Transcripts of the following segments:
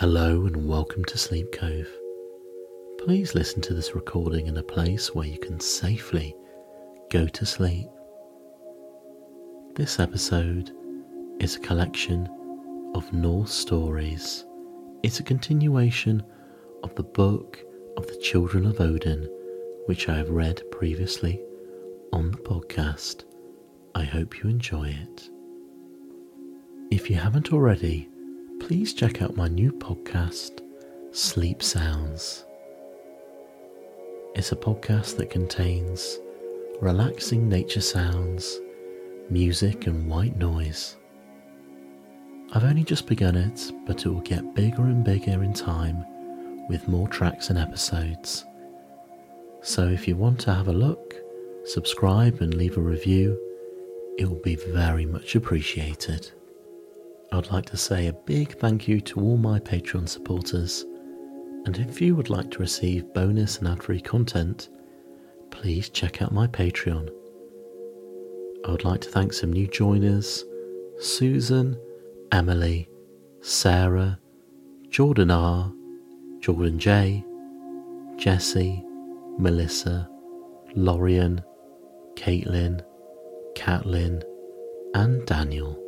Hello and welcome to Sleep Cove. Please listen to this recording in a place where you can safely go to sleep. This episode is a collection of Norse stories. It's a continuation of the book of the Children of Odin, which I have read previously on the podcast. I hope you enjoy it. If you haven't already, please check out my new podcast, Sleep Sounds. It's a podcast that contains relaxing nature sounds, music, and white noise. I've only just begun it, but it will get bigger and bigger in time with more tracks and episodes. So if you want to have a look, subscribe, and leave a review, it will be very much appreciated. I'd like to say a big thank you to all my Patreon supporters. And if you would like to receive bonus and ad free content, please check out my Patreon. I would like to thank some new joiners Susan, Emily, Sarah, Jordan R, Jordan J, Jesse, Melissa, Lorian, Caitlin, Catlin, and Daniel.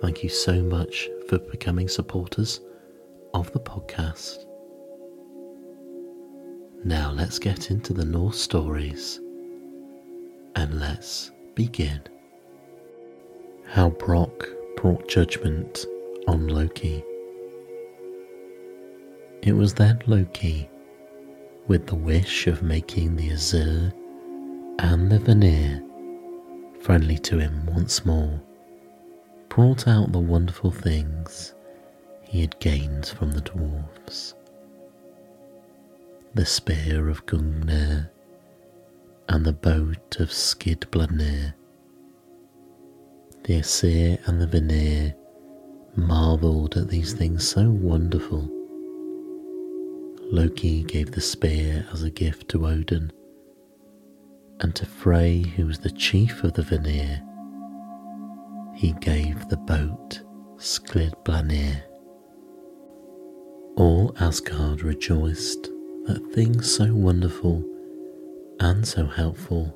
Thank you so much for becoming supporters of the podcast. Now let's get into the Norse stories and let's begin. How Brock brought judgment on Loki. It was then Loki, with the wish of making the Aesir and the Vanir friendly to him once more brought out the wonderful things he had gained from the dwarfs. The spear of Gungnir and the boat of Skidbladnir. The Aesir and the Vanir marvelled at these things so wonderful. Loki gave the spear as a gift to Odin, and to Frey, who was the chief of the Vanir, he gave the boat Skidbladnir. All Asgard rejoiced that things so wonderful and so helpful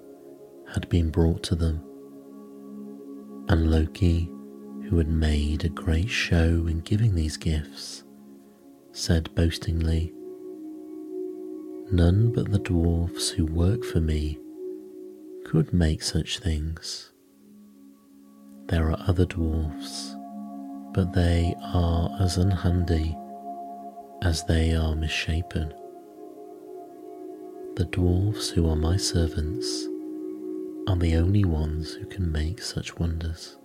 had been brought to them. And Loki, who had made a great show in giving these gifts, said boastingly, None but the dwarfs who work for me could make such things. There are other dwarfs, but they are as unhandy as they are misshapen. The dwarfs who are my servants are the only ones who can make such wonders.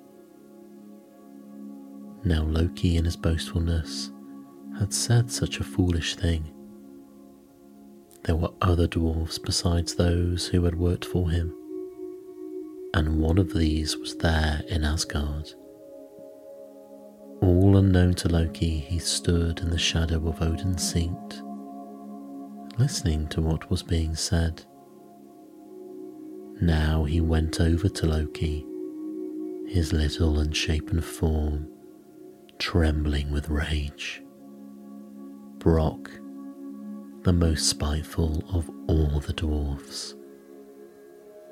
Now Loki, in his boastfulness, had said such a foolish thing. There were other dwarfs besides those who had worked for him and one of these was there in Asgard. All unknown to Loki, he stood in the shadow of Odin's seat, listening to what was being said. Now he went over to Loki, his little unshapen form trembling with rage. Brock, the most spiteful of all the dwarfs.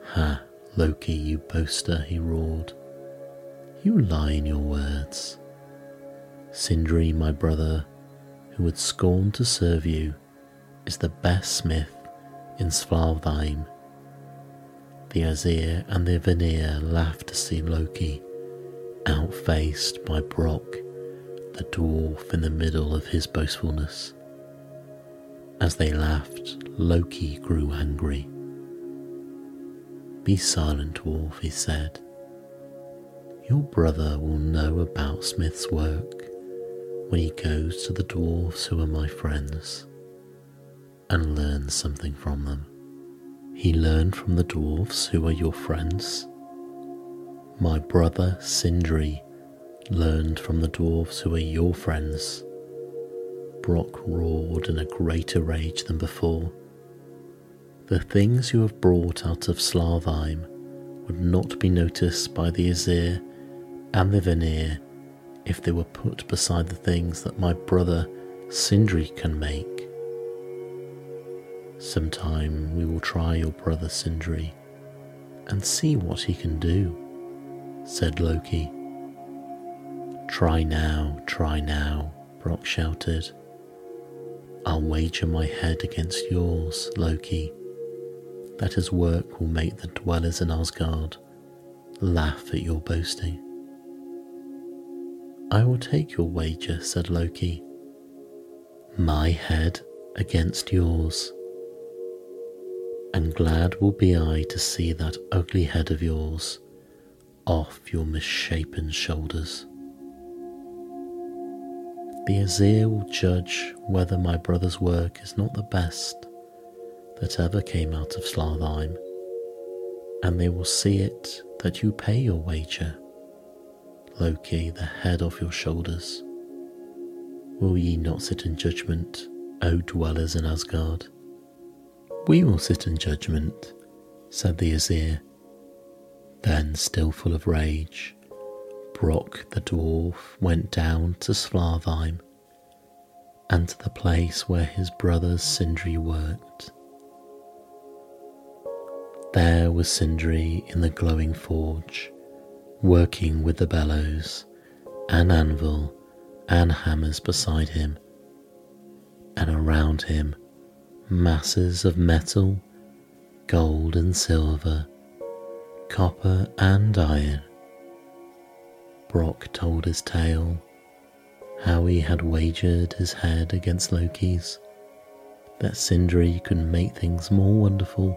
Ha! Loki, you boaster, he roared. You lie in your words. Sindri, my brother, who would scorn to serve you, is the best smith in Svartheim. The Aesir and the Vanir laughed to see Loki outfaced by Brock, the dwarf in the middle of his boastfulness. As they laughed, Loki grew angry. Be silent, Wolf, he said. Your brother will know about Smith's work when he goes to the dwarfs who are my friends and learns something from them. He learned from the dwarfs who are your friends. My brother Sindri learned from the dwarfs who are your friends. Brock roared in a greater rage than before. The things you have brought out of Svartheim would not be noticed by the Aesir and the Vanir if they were put beside the things that my brother Sindri can make. Sometime we will try your brother Sindri and see what he can do, said Loki. Try now, try now, Brock shouted. I'll wager my head against yours, Loki, that his work will make the dwellers in Asgard laugh at your boasting. I will take your wager, said Loki. My head against yours. And glad will be I to see that ugly head of yours off your misshapen shoulders. The Aesir will judge whether my brother's work is not the best that ever came out of Svartheim, and they will see it that you pay your wager. Loki, the head off your shoulders. Will ye not sit in judgment, O dwellers in Asgard? We will sit in judgment, said the Aesir. Then, still full of rage, Brock the dwarf went down to Svartheim and to the place where his brother Sindri worked. There was Sindri in the glowing forge, working with the bellows, an anvil, and hammers beside him, and around him masses of metal, gold and silver, copper and iron. Brock told his tale, how he had wagered his head against Loki's, that Sindri could make things more wonderful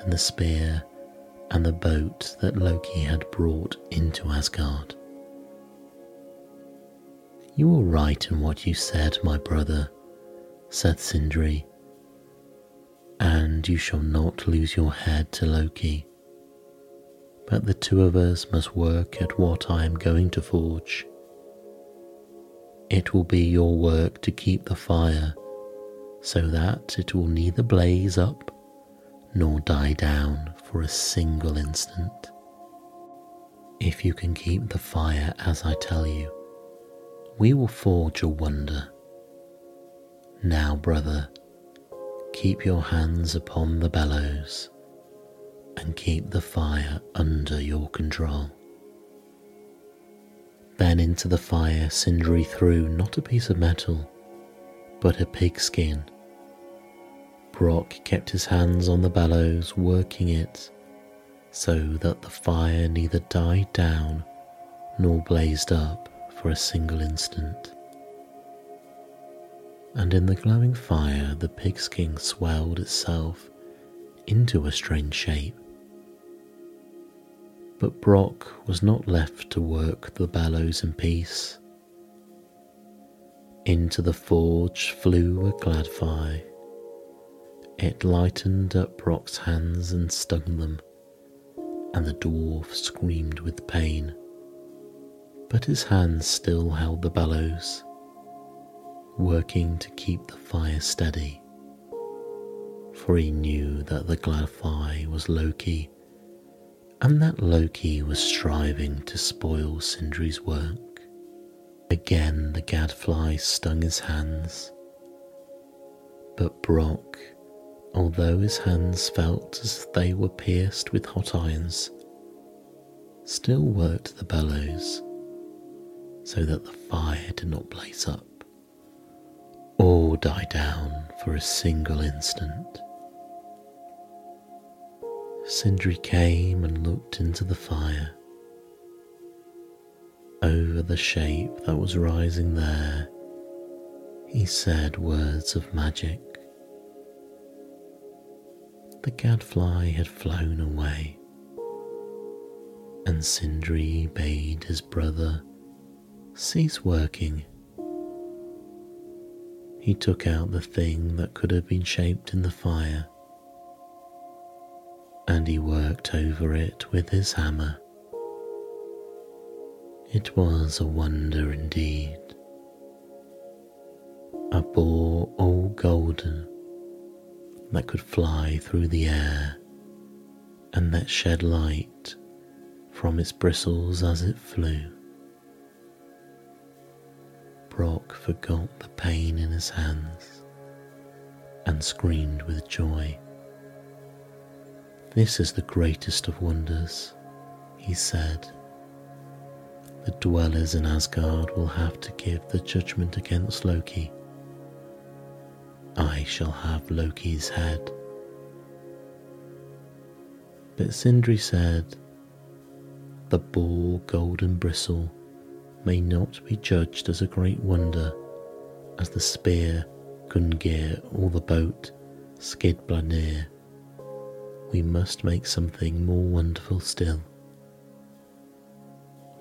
than the spear and the boat that Loki had brought into Asgard. You were right in what you said, my brother, said Sindri, and you shall not lose your head to Loki. But the two of us must work at what I am going to forge. It will be your work to keep the fire so that it will neither blaze up nor die down for a single instant. If you can keep the fire as I tell you, we will forge a wonder. Now, brother, keep your hands upon the bellows and keep the fire under your control. Then into the fire Sindri threw not a piece of metal, but a pig skin Brock kept his hands on the bellows, working it so that the fire neither died down nor blazed up for a single instant. And in the glowing fire, the pigskin swelled itself into a strange shape. But Brock was not left to work the bellows in peace. Into the forge flew a glad gladfly it lightened up Brock's hands and stung them, and the dwarf screamed with pain. But his hands still held the bellows, working to keep the fire steady. For he knew that the Gladfly was Loki, and that Loki was striving to spoil Sindri's work. Again the gadfly stung his hands, but Brock although his hands felt as if they were pierced with hot irons, still worked the bellows so that the fire did not blaze up or die down for a single instant. Sindri came and looked into the fire. Over the shape that was rising there, he said words of magic the gadfly had flown away, and Sindri bade his brother cease working. He took out the thing that could have been shaped in the fire, and he worked over it with his hammer. It was a wonder indeed. A boar all golden that could fly through the air and that shed light from its bristles as it flew. Brock forgot the pain in his hands and screamed with joy. This is the greatest of wonders, he said. The dwellers in Asgard will have to give the judgment against Loki. I shall have Loki's head. But Sindri said, The boar golden bristle may not be judged as a great wonder as the spear, Gungnir, or the boat, Skidbladnir. We must make something more wonderful still.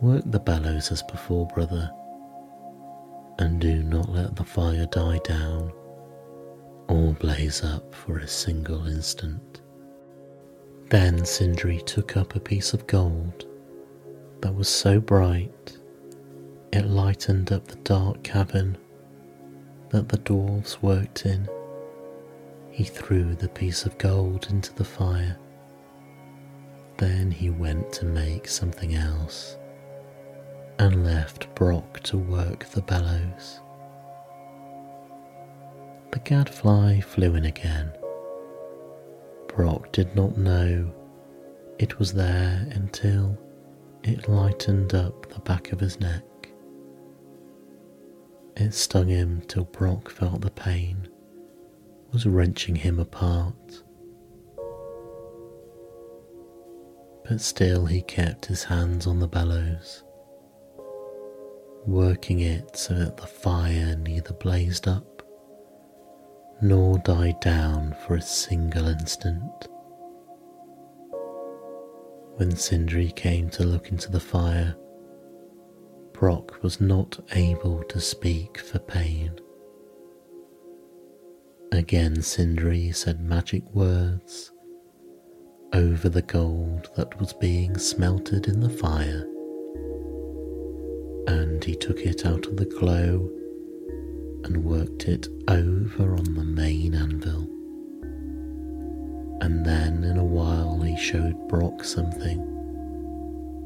Work the bellows as before, brother, and do not let the fire die down or blaze up for a single instant. Then Sindri took up a piece of gold that was so bright it lightened up the dark cavern that the dwarfs worked in. He threw the piece of gold into the fire. Then he went to make something else and left Brock to work the bellows. The gadfly flew in again. Brock did not know it was there until it lightened up the back of his neck. It stung him till Brock felt the pain was wrenching him apart. But still he kept his hands on the bellows, working it so that the fire neither blazed up nor died down for a single instant. When Sindri came to look into the fire, Brock was not able to speak for pain. Again, Sindri said magic words over the gold that was being smelted in the fire, and he took it out of the glow and worked it over on the main anvil. And then, in a while, he showed Brock something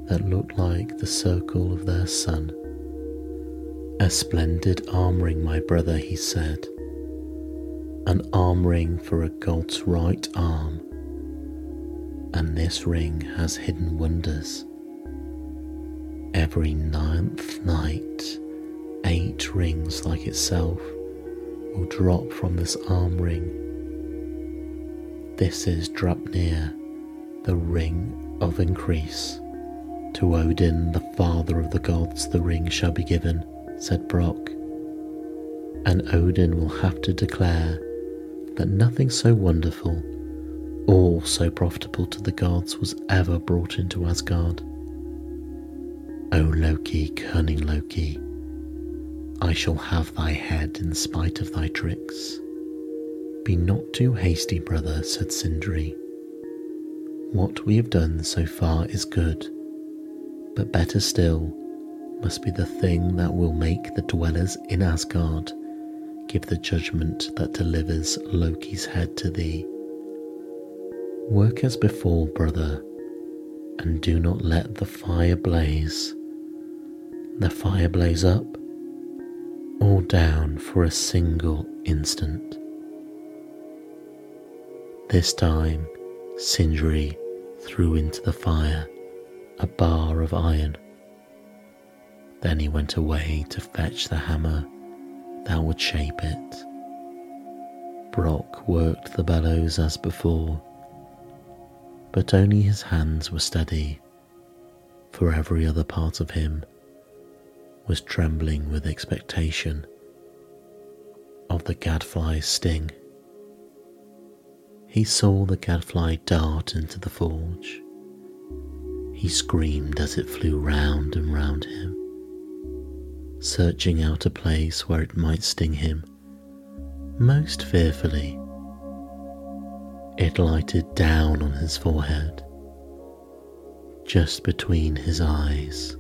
that looked like the circle of their sun. A splendid arm ring, my brother, he said. An arm ring for a god's right arm. And this ring has hidden wonders. Every ninth night, eight rings like itself will drop from this arm ring. This is Draupnir, the ring of increase. To Odin, the father of the gods, the ring shall be given, said Brock. And Odin will have to declare that nothing so wonderful or so profitable to the gods was ever brought into Asgard. O Loki, cunning Loki, I shall have thy head in spite of thy tricks. Be not too hasty, brother, said Sindri. What we have done so far is good but better still must be the thing that will make the dwellers in Asgard give the judgment that delivers Loki's head to thee. Work as before, brother, and do not let the fire blaze. The fire blaze up or down for a single instant. This time, Sindri threw into the fire a bar of iron. Then he went away to fetch the hammer that would shape it. Brock worked the bellows as before, but only his hands were steady, for every other part of him was trembling with expectation of the gadfly's sting. He saw the gadfly dart into the forge he screamed as it flew round and round him, searching out a place where it might sting him most fearfully. It lighted down on his forehead, just between his eyes.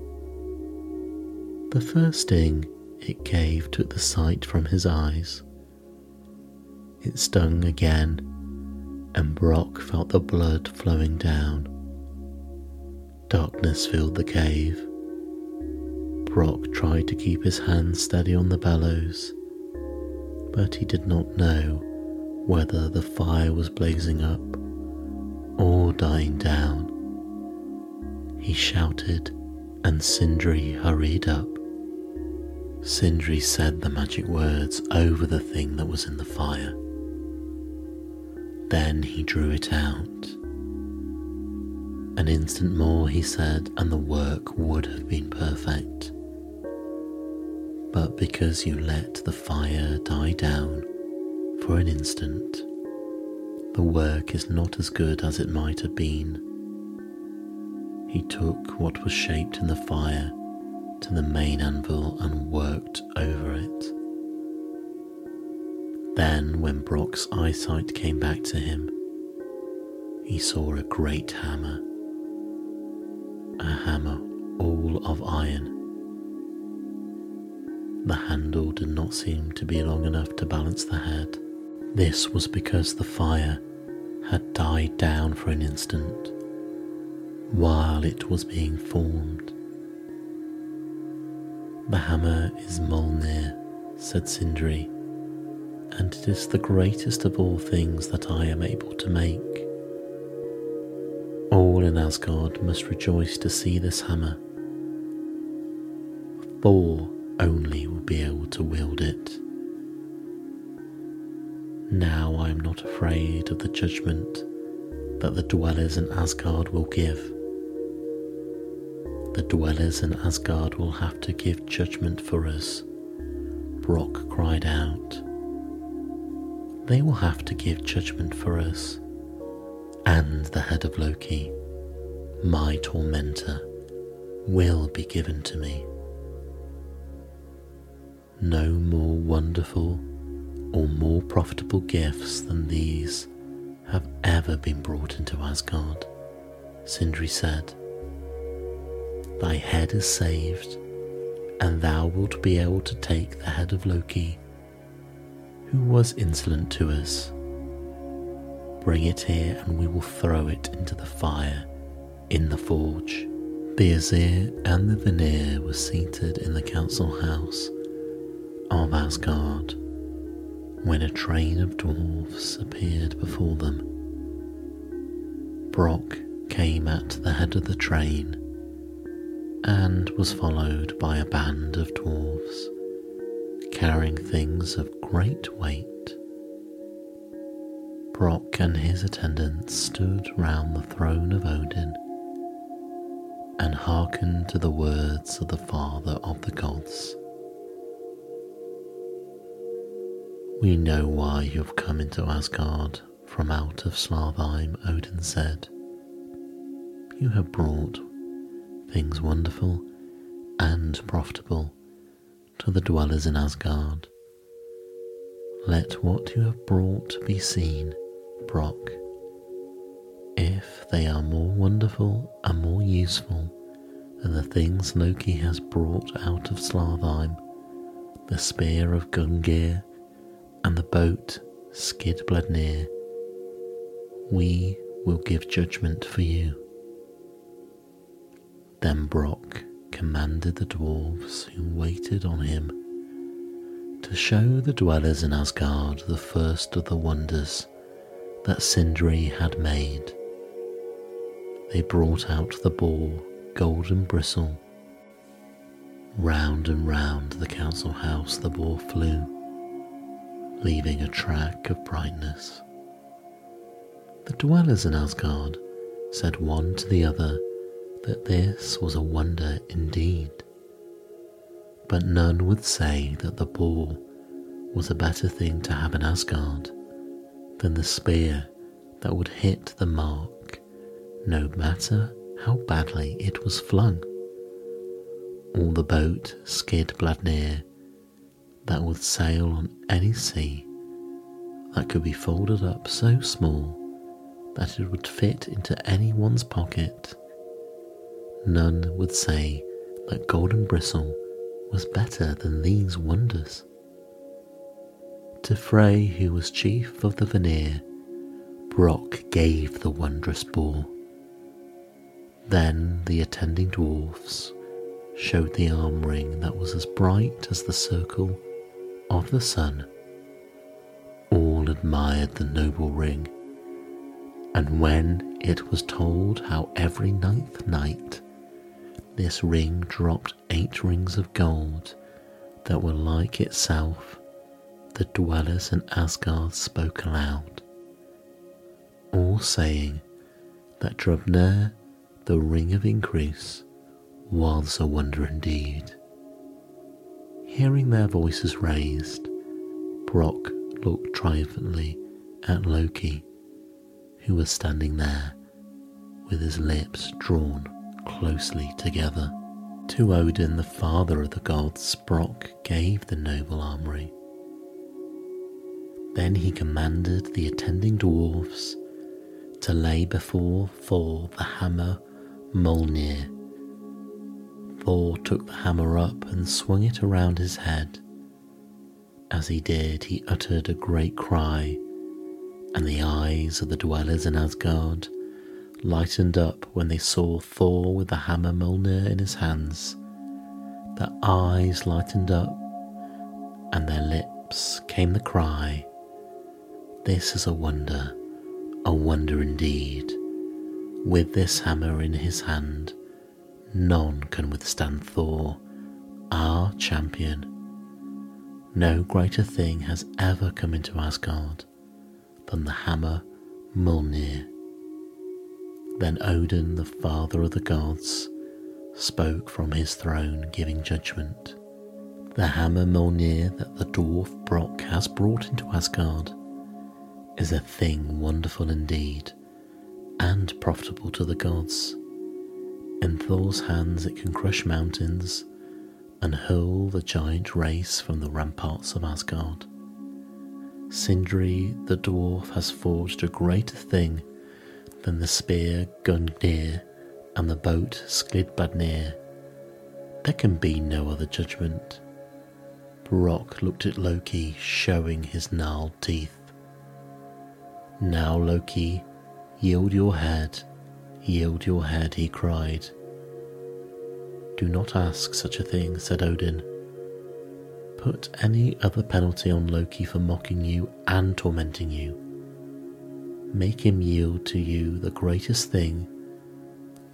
The first sting it gave took the sight from his eyes. It stung again, and Brock felt the blood flowing down. Darkness filled the cave. Brock tried to keep his hands steady on the bellows, but he did not know whether the fire was blazing up or dying down. He shouted, and Sindri hurried up. Sindri said the magic words over the thing that was in the fire. Then he drew it out. An instant more, he said, and the work would have been perfect. But because you let the fire die down for an instant, the work is not as good as it might have been. He took what was shaped in the fire to the main anvil and worked over it. Then, when Brock's eyesight came back to him, he saw a great hammer. A hammer all of iron. The handle did not seem to be long enough to balance the head. This was because the fire had died down for an instant while it was being formed. The hammer is Mjolnir, said Sindri, and it is the greatest of all things that I am able to make. All in Asgard must rejoice to see this hammer. Thor only will be able to wield it. Now I am not afraid of the judgment that the dwellers in Asgard will give. The dwellers in Asgard will have to give judgment for us. Brock cried out. They will have to give judgment for us. And the head of Loki, my tormentor, will be given to me. No more wonderful or more profitable gifts than these have ever been brought into Asgard, Sindri said. Thy head is saved, and thou wilt be able to take the head of Loki, who was insolent to us. Bring it here, and we will throw it into the fire in the forge. The Aesir and the Vanir were seated in the council house of Asgard when a train of dwarfs appeared before them. Brock came at the head of the train and was followed by a band of dwarfs carrying things of great weight. Brock and his attendants stood round the throne of Odin and hearkened to the words of the Father of the Gods. We know why you have come into Asgard from out of Svartalfheim, Odin said. You have brought things wonderful and profitable to the dwellers in Asgard. Let what you have brought be seen, Brock. If they are more wonderful and more useful than the things Loki has brought out of Svartalfheim, the spear of Gungnir and the boat Skidbladnir, we will give judgment for you. Then Brock commanded the dwarves who waited on him to show the dwellers in Asgard the first of the wonders that Sindri had made. They brought out the boar, Golden Bristle. Round and round the council house the boar flew leaving a track of brightness. The dwellers in Asgard said one to the other that this was a wonder indeed. But none would say that the ball was a better thing to have in Asgard than the spear that would hit the mark no matter how badly it was flung. Or the boat Skidbladnir that would sail on any sea that could be folded up so small that it would fit into anyone's pocket. None would say that Golden Bristle was better than these wonders. To Frey, who was chief of the Vanir, Brock gave the wondrous ball. Then the attending dwarfs showed the arm ring that was as bright as the circle of the sun. All admired the noble ring, and when it was told how every ninth night this ring dropped eight rings of gold that were like itself, the dwellers in Asgard spoke aloud, all saying that Draupnir, the ring of increase, was a wonder indeed. Hearing their voices raised, Brock looked triumphantly at Loki, who was standing there with his lips drawn closely together. To Odin, the father of the gods, Brock gave the noble armory. Then he commanded the attending dwarfs to lay before Thor the hammer Mjolnir Thor took the hammer up and swung it around his head. As he did, he uttered a great cry, and the eyes of the dwellers in Asgard lightened up when they saw Thor with the hammer Mjolnir in his hands. Their eyes lightened up, and their lips came the cry, This is a wonder, a wonder indeed. With this hammer in his hand, None can withstand Thor, our champion. No greater thing has ever come into Asgard than the hammer Mjolnir. Then Odin, the father of the gods, spoke from his throne, giving judgment. The hammer Mjolnir that the dwarf Brock has brought into Asgard is a thing wonderful indeed and profitable to the gods. In Thor's hands, it can crush mountains and hurl the giant race from the ramparts of Asgard. Sindri the dwarf has forged a greater thing than the spear Gungnir and the boat Skidbladnir. There can be no other judgment. Brock looked at Loki, showing his gnarled teeth. Now, Loki, yield your head Yield your head, he cried. Do not ask such a thing, said Odin. Put any other penalty on Loki for mocking you and tormenting you. Make him yield to you the greatest thing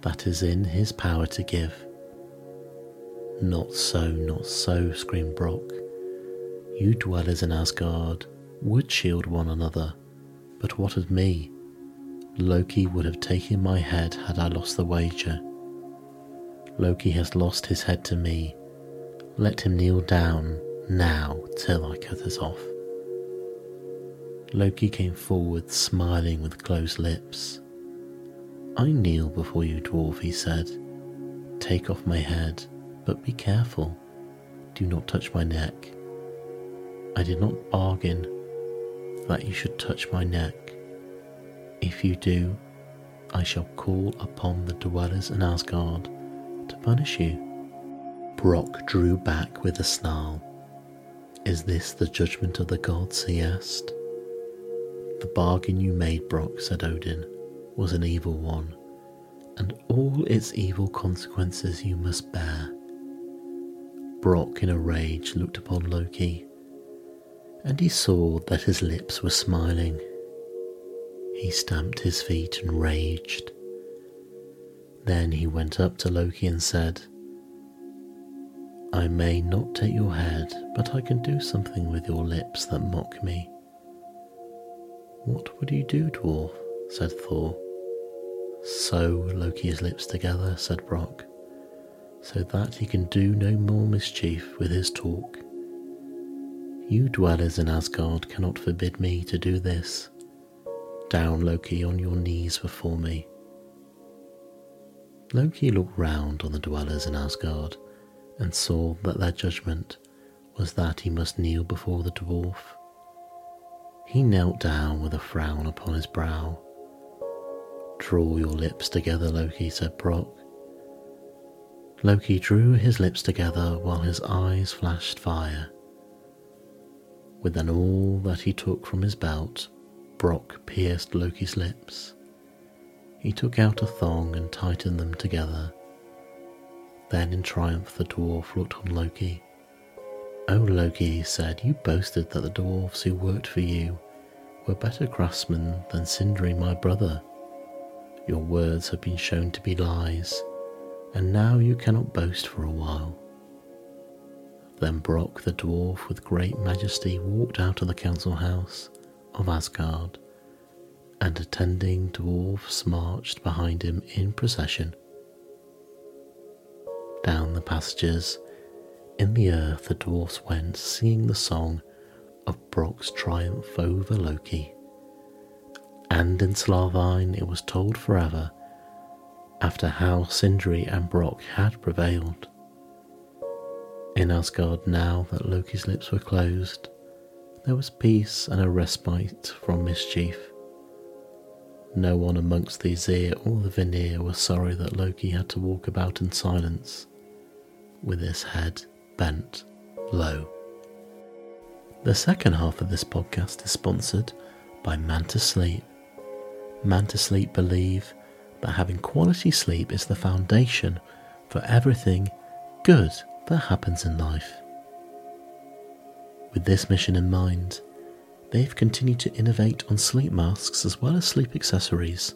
that is in his power to give. Not so, not so, screamed Brock. You dwellers in Asgard would shield one another, but what of me? Loki would have taken my head had I lost the wager. Loki has lost his head to me. Let him kneel down now till I cut it off. Loki came forward, smiling with closed lips. I kneel before you, dwarf, he said. Take off my head, but be careful. Do not touch my neck. I did not bargain that you should touch my neck. If you do, I shall call upon the dwellers in Asgard to punish you. Brock drew back with a snarl. Is this the judgment of the gods? he asked. The bargain you made, Brock, said Odin, was an evil one, and all its evil consequences you must bear. Brock, in a rage, looked upon Loki, and he saw that his lips were smiling. He stamped his feet and raged. Then he went up to Loki and said, I may not take your head, but I can do something with your lips that mock me. What would you do, dwarf? said Thor. Sew Loki's lips together, said Brock, so that he can do no more mischief with his talk. You dwellers in Asgard cannot forbid me to do this. Down, Loki, on your knees before me. Loki looked round on the dwellers in Asgard and saw that their judgment was that he must kneel before the dwarf. He knelt down with a frown upon his brow. Draw your lips together, Loki, said Brock. Loki drew his lips together while his eyes flashed fire. With an awl that he took from his belt, Brock pierced Loki's lips. He took out a thong and tightened them together. Then in triumph the dwarf looked on Loki. Oh, Loki, he said, you boasted that the dwarfs who worked for you were better craftsmen than Sindri, my brother. Your words have been shown to be lies, and now you cannot boast for a while. Then Brock the dwarf with great majesty walked out of the council house of Asgard, and attending dwarfs marched behind him in procession. Down the passages in the earth the dwarfs went singing the song of Brock's triumph over Loki. And in Slavine it was told forever after how Sindri and Brock had prevailed. In Asgard, now that Loki's lips were closed, there was peace and a respite from mischief. No one amongst the Aesir or the Vanir was sorry that Loki had to walk about in silence, with his head bent low. The second half of this podcast is sponsored by Manta Sleep. Manta Sleep believe that having quality sleep is the foundation for everything good that happens in life. With this mission in mind, they've continued to innovate on sleep masks as well as sleep accessories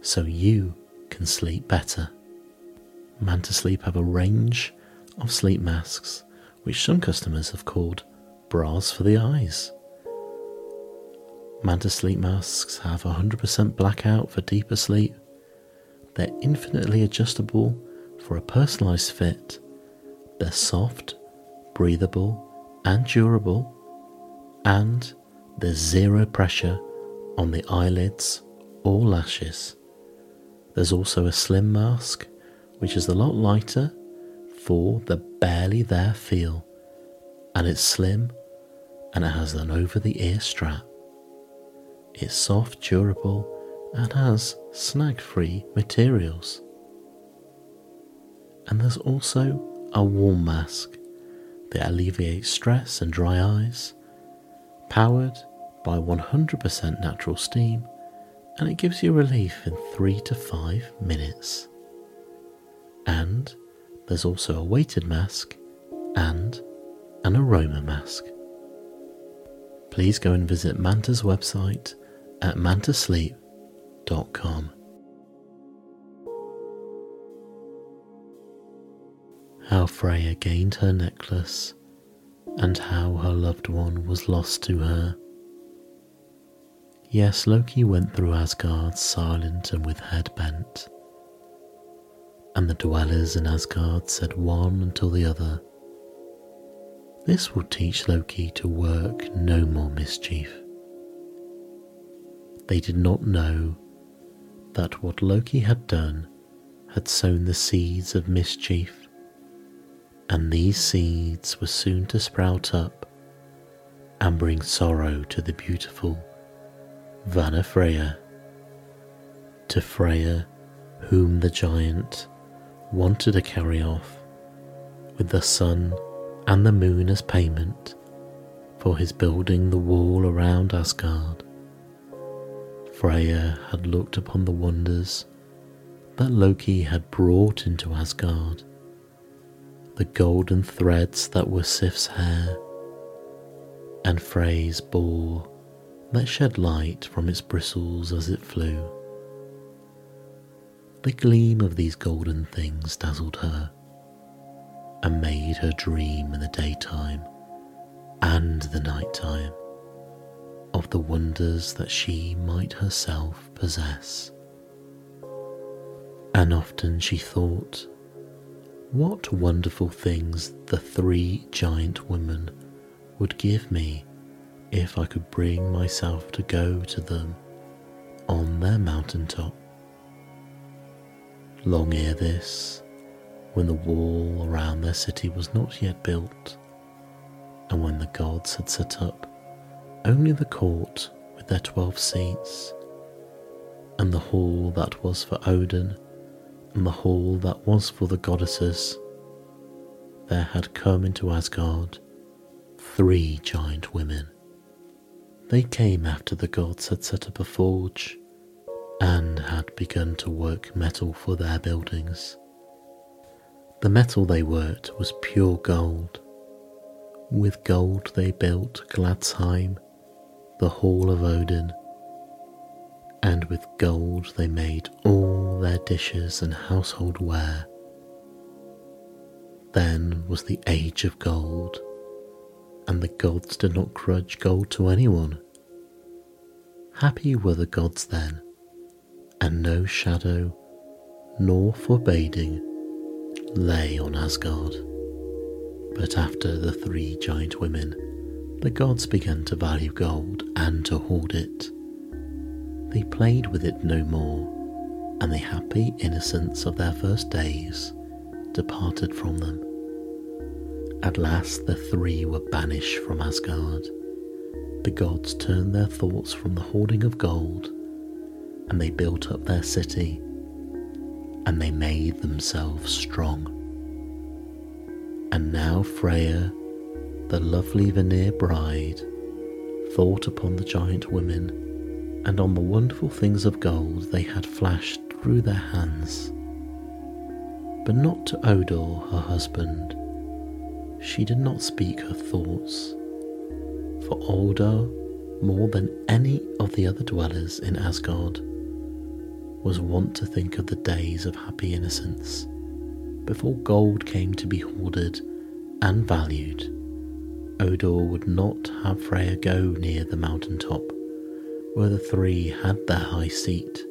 so you can sleep better. Manta Sleep have a range of sleep masks which some customers have called bras for the eyes. Manta sleep masks have 100% blackout for deeper sleep. They're infinitely adjustable for a personalized fit. They're soft, breathable, and durable. And there's zero pressure on the eyelids or lashes. There's also a slim mask, which is a lot lighter for the barely there feel and it's slim and it has an over the ear strap. It's soft, durable, and has snag free materials. And there's also a warm mask that alleviates stress and dry eyes, powered by 100% natural steam, and it gives you relief in 3 to 5 minutes. And there's also a weighted mask and an aroma mask. Please go and visit Manta's website at mantasleep.com. How Freya gained her necklace and how her loved one was lost to her. Yes, Loki went through Asgard silent and with head bent. And the dwellers in Asgard said one until the other this will teach Loki to work no more mischief. They did not know that what Loki had done had sown the seeds of mischief, and these seeds were soon to sprout up and bring sorrow to the beautiful Vana Freya, to Freya, whom the giant wanted to carry off with the sun and the moon as payment for his building the wall around Asgard. Freya had looked upon the wonders that Loki had brought into Asgard, the golden threads that were Sif's hair, and Frey's boar that shed light from its bristles as it flew. The gleam of these golden things dazzled her, and made her dream in the daytime and the night time of the wonders that she might herself possess. And often she thought, what wonderful things the three giant women would give me if I could bring myself to go to them on their mountain top. Long ere this, when the wall around their city was not yet built, and when the gods had set up only the court with their twelve seats, and the hall that was for Odin, and the hall that was for the goddesses, there had come into Asgard three giant women. They came after the gods had set up a forge and had begun to work metal for their buildings. The metal they worked was pure gold. With gold they built Gladsheim, the hall of Odin, and with gold they made all their dishes and household ware. Then was the age of gold, and the gods did not grudge gold to anyone. Happy were the gods then, and no shadow nor forbidding lay on Asgard. But after the three giant women, the gods began to value gold and to hoard it. They played with it no more, and the happy innocence of their first days departed from them. At last the three were banished from Asgard. The gods turned their thoughts from the hoarding of gold, and they built up their city and they made themselves strong. And now Freya, the lovely Vanir bride, thought upon the giant women and on the wonderful things of gold they had flashed through their hands. But not to Odur, her husband. She did not speak her thoughts. For Odur, more than any of the other dwellers in Asgard, was wont to think of the days of happy innocence before gold came to be hoarded and valued. Odur would not have Freya go near the mountain top where the three had their high seat.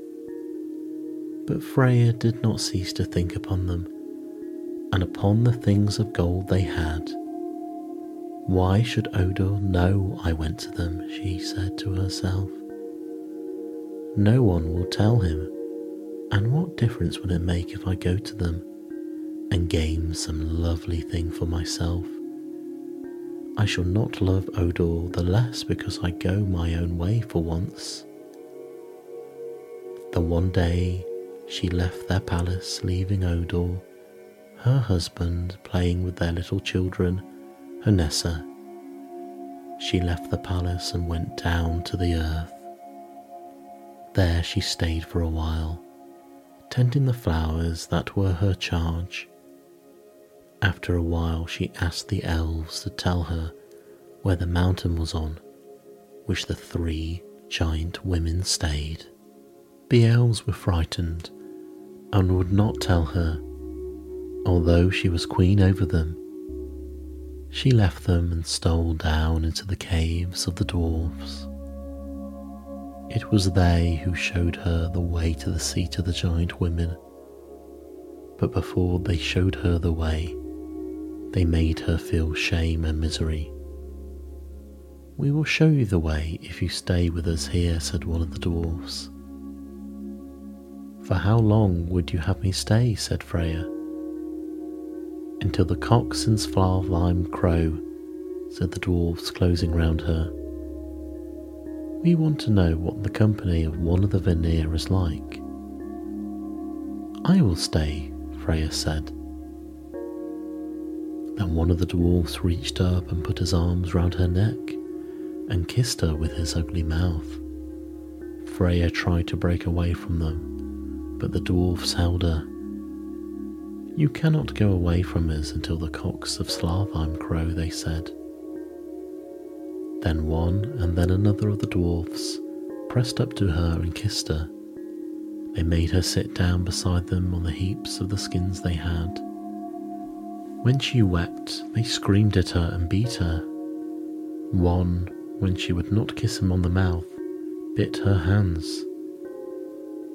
But Freya did not cease to think upon them and upon the things of gold they had. Why should Odur know I went to them? she said to herself. No one will tell him and what difference would it make if I go to them and gain some lovely thing for myself? I shall not love Odur the less because I go my own way for once. The one day she left their palace, leaving Odur, her husband, playing with their little children, Hnossa. She left the palace and went down to the earth. There she stayed for a while, tending the flowers that were her charge. After a while, she asked the elves to tell her where the mountain was on, which the three giant women stayed. The elves were frightened and would not tell her, although she was queen over them. She left them and stole down into the caves of the dwarfs. It was they who showed her the way to the seat of the giant women. But before they showed her the way, they made her feel shame and misery. We will show you the way if you stay with us here, said one of the dwarfs. For how long would you have me stay? said Freya. Until the cocks and Svartheim crow, said the dwarfs, closing round her. We want to know what the company of one of the Vanir is like. I will stay, Freya said. Then one of the dwarfs reached up and put his arms round her neck and kissed her with his ugly mouth. Freya tried to break away from them, but the dwarfs held her. You cannot go away from us until the cocks of Svartheim crow, they said. Then one and then another of the dwarfs pressed up to her and kissed her. They made her sit down beside them on the heaps of the skins they had. When she wept, they screamed at her and beat her. One, when she would not kiss him on the mouth, bit her hands.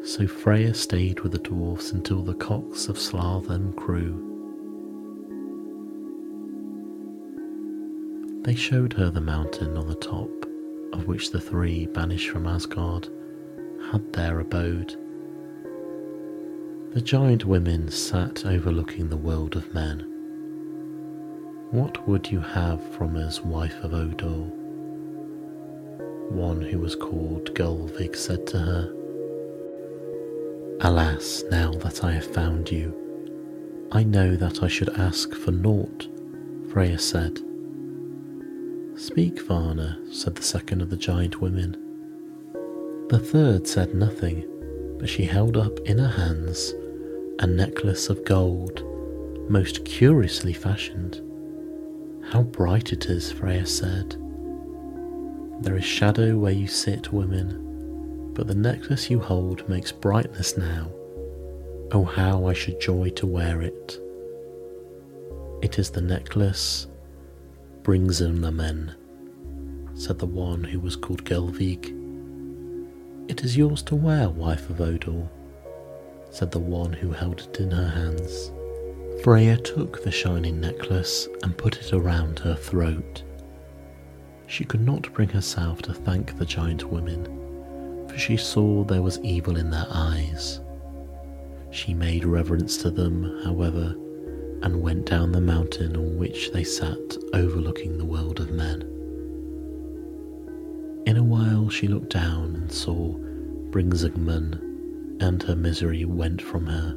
So Freya stayed with the dwarfs until the cocks of Svartheim crew. They showed her the mountain on the top of which the three banished from Asgard had their abode. The giant women sat overlooking the world of men. What would you have from us, wife of Odur? One who was called Gullveig said to her. Alas, now that I have found you, I know that I should ask for naught, Freya said. Speak, Varna, said the second of the giant women. The third said nothing, but she held up in her hands a necklace of gold most curiously fashioned. How bright it is, Freya said. There is shadow where you sit, women, but the necklace you hold makes brightness now. Oh, how I should joy to wear it. It is the necklace men, said the one who was called Gullveig. It is yours to wear, wife of Odur, said the one who held it in her hands. Freya took the shining necklace and put it around her throat. She could not bring herself to thank the giant women, for she saw there was evil in their eyes. She made reverence to them, however, and went down the mountain on which they sat overlooking the world of men. In a while she looked down and saw Brisingamen, and her misery went from her.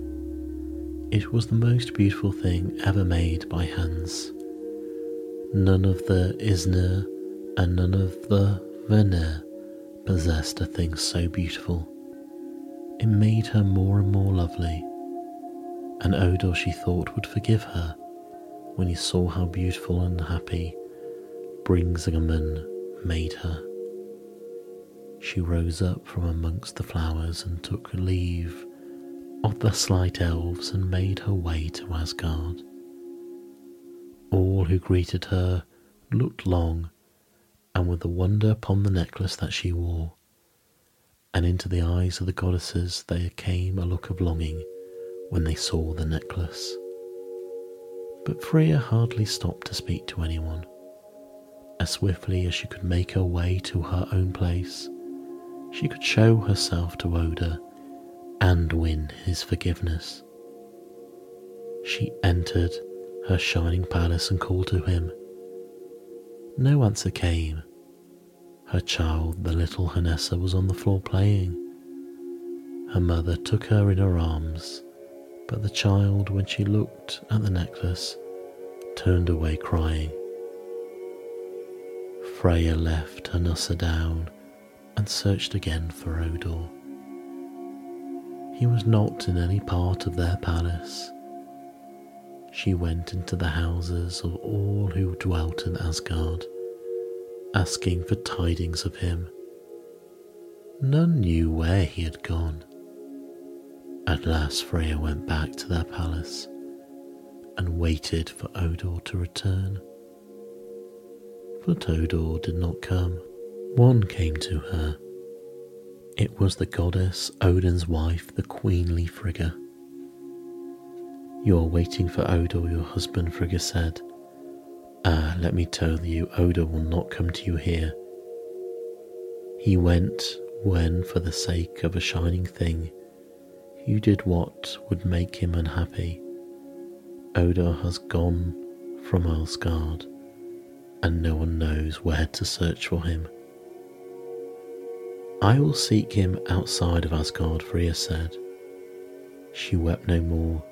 It was the most beautiful thing ever made by hands. None of the Aesir and none of the Vanir possessed a thing so beautiful. It made her more and more lovely, and Odur she thought would forgive her when he saw how beautiful and happy Brisingamen made her. She rose up from amongst the flowers and took leave of the slight elves and made her way to Asgard. All who greeted her looked long and with the wonder upon the necklace that she wore, and into the eyes of the goddesses there came a look of longing when they saw the necklace. But Freya hardly stopped to speak to anyone. As swiftly as she could make her way to her own place, she could show herself to Odur and win his forgiveness. She entered her shining palace and called to him. No answer came. Her child, the little Hnossa, was on the floor playing. Her mother took her in her arms, but the child, when she looked at the necklace, turned away crying. Freya left Hnossa down and searched again for Odur. He was not in any part of their palace. She went into the houses of all who dwelt in Asgard, asking for tidings of him. None knew where he had gone. At last Freya went back to their palace and waited for Odur to return. But Odur did not come. One came to her. It was the goddess Odin's wife, the queenly Frigga. You are waiting for Odur, your husband, Frigga said. Ah, let me tell you, Odur will not come to you here. He went when, for the sake of a shining thing, you did what would make him unhappy. Odur has gone from Asgard, and no one knows where to search for him. I will seek him outside of Asgard, Freya said. She wept no more,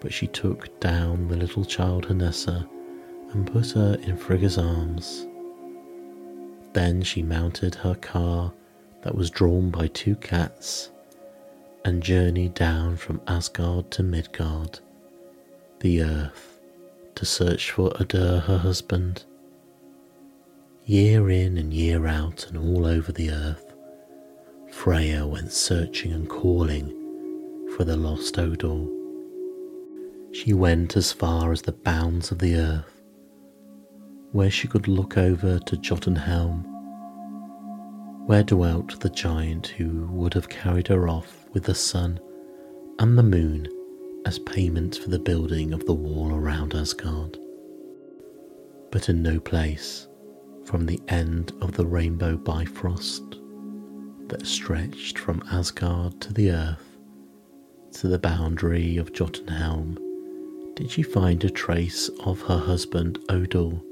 but she took down the little child Hnossa and put her in Frigga's arms. Then she mounted her car that was drawn by two cats and journeyed down from Asgard to Midgard, the earth, to search for Odur, her husband. Year in and year out and all over the earth, Freya went searching and calling for the lost Odur. She went as far as the bounds of the earth, where she could look over to Jotunheim, where dwelt the giant who would have carried her off with the sun and the moon as payment for the building of the wall around Asgard. But in no place from the end of the rainbow Bifrost that stretched from Asgard to the earth, to the boundary of Jotunheim, did she find a trace of her husband Odur.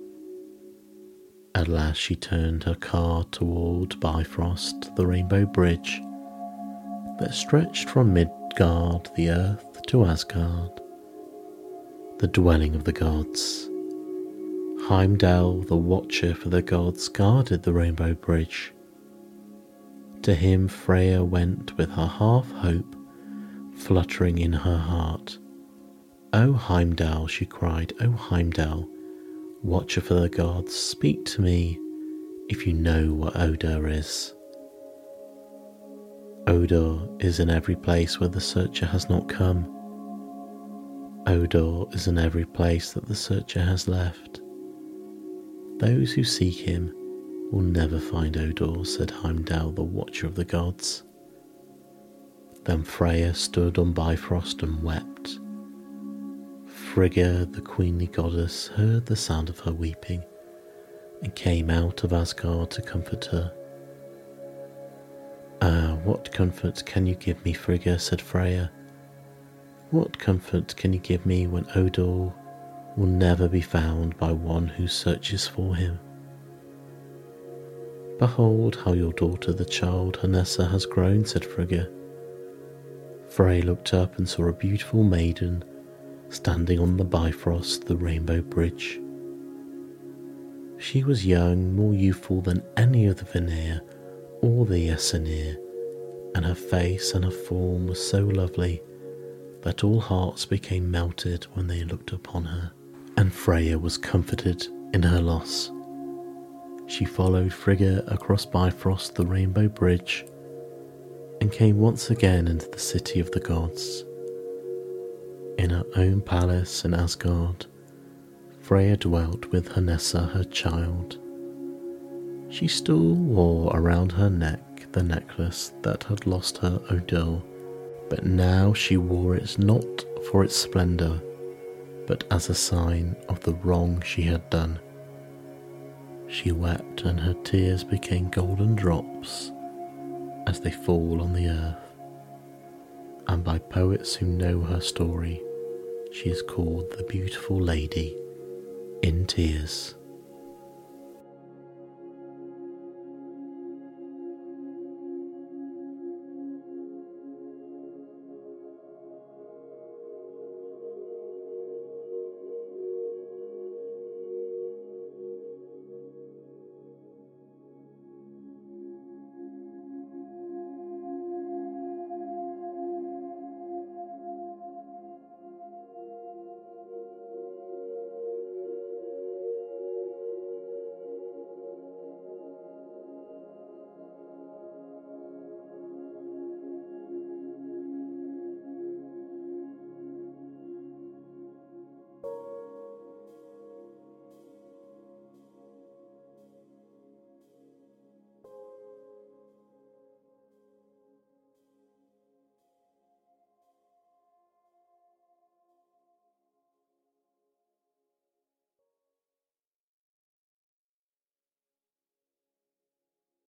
At last she turned her car toward Bifrost, the Rainbow Bridge, that stretched from Midgard, the earth, to Asgard, the dwelling of the gods. Heimdall, the watcher for the gods, guarded the Rainbow Bridge. To him Freya went with her half hope fluttering in her heart, O Heimdall, she cried, O Heimdall, watcher for the gods, speak to me if you know what Odur is. Odur is in every place where the searcher has not come. Odur is in every place that the searcher has left. Those who seek him will never find Odur, said Heimdall, the watcher of the gods. Then Freya stood on Bifrost and wept. Frigga, the queenly goddess, heard the sound of her weeping and came out of Asgard to comfort her. Ah, what comfort can you give me, Frigga? said Freya. What comfort can you give me when Odur will never be found by one who searches for him? Behold how your daughter, the child Hnossa, has grown, said Frigga. Frey looked up and saw a beautiful maiden standing on the Bifrost, the rainbow bridge. She was young, more youthful than any of the Vanir or the Aesir, and her face and her form were so lovely that all hearts became melted when they looked upon her, and Freya was comforted in her loss. She followed Frigga across Bifrost, the rainbow bridge, and came once again into the city of the gods. In her own palace in Asgard, Freya dwelt with Hnossa, her child. She still wore around her neck the necklace that had lost her Odur, but now she wore it not for its splendour, but as a sign of the wrong she had done. She wept, and her tears became golden drops as they fall on the earth. And by poets who know her story, she is called the Beautiful Lady in Tears.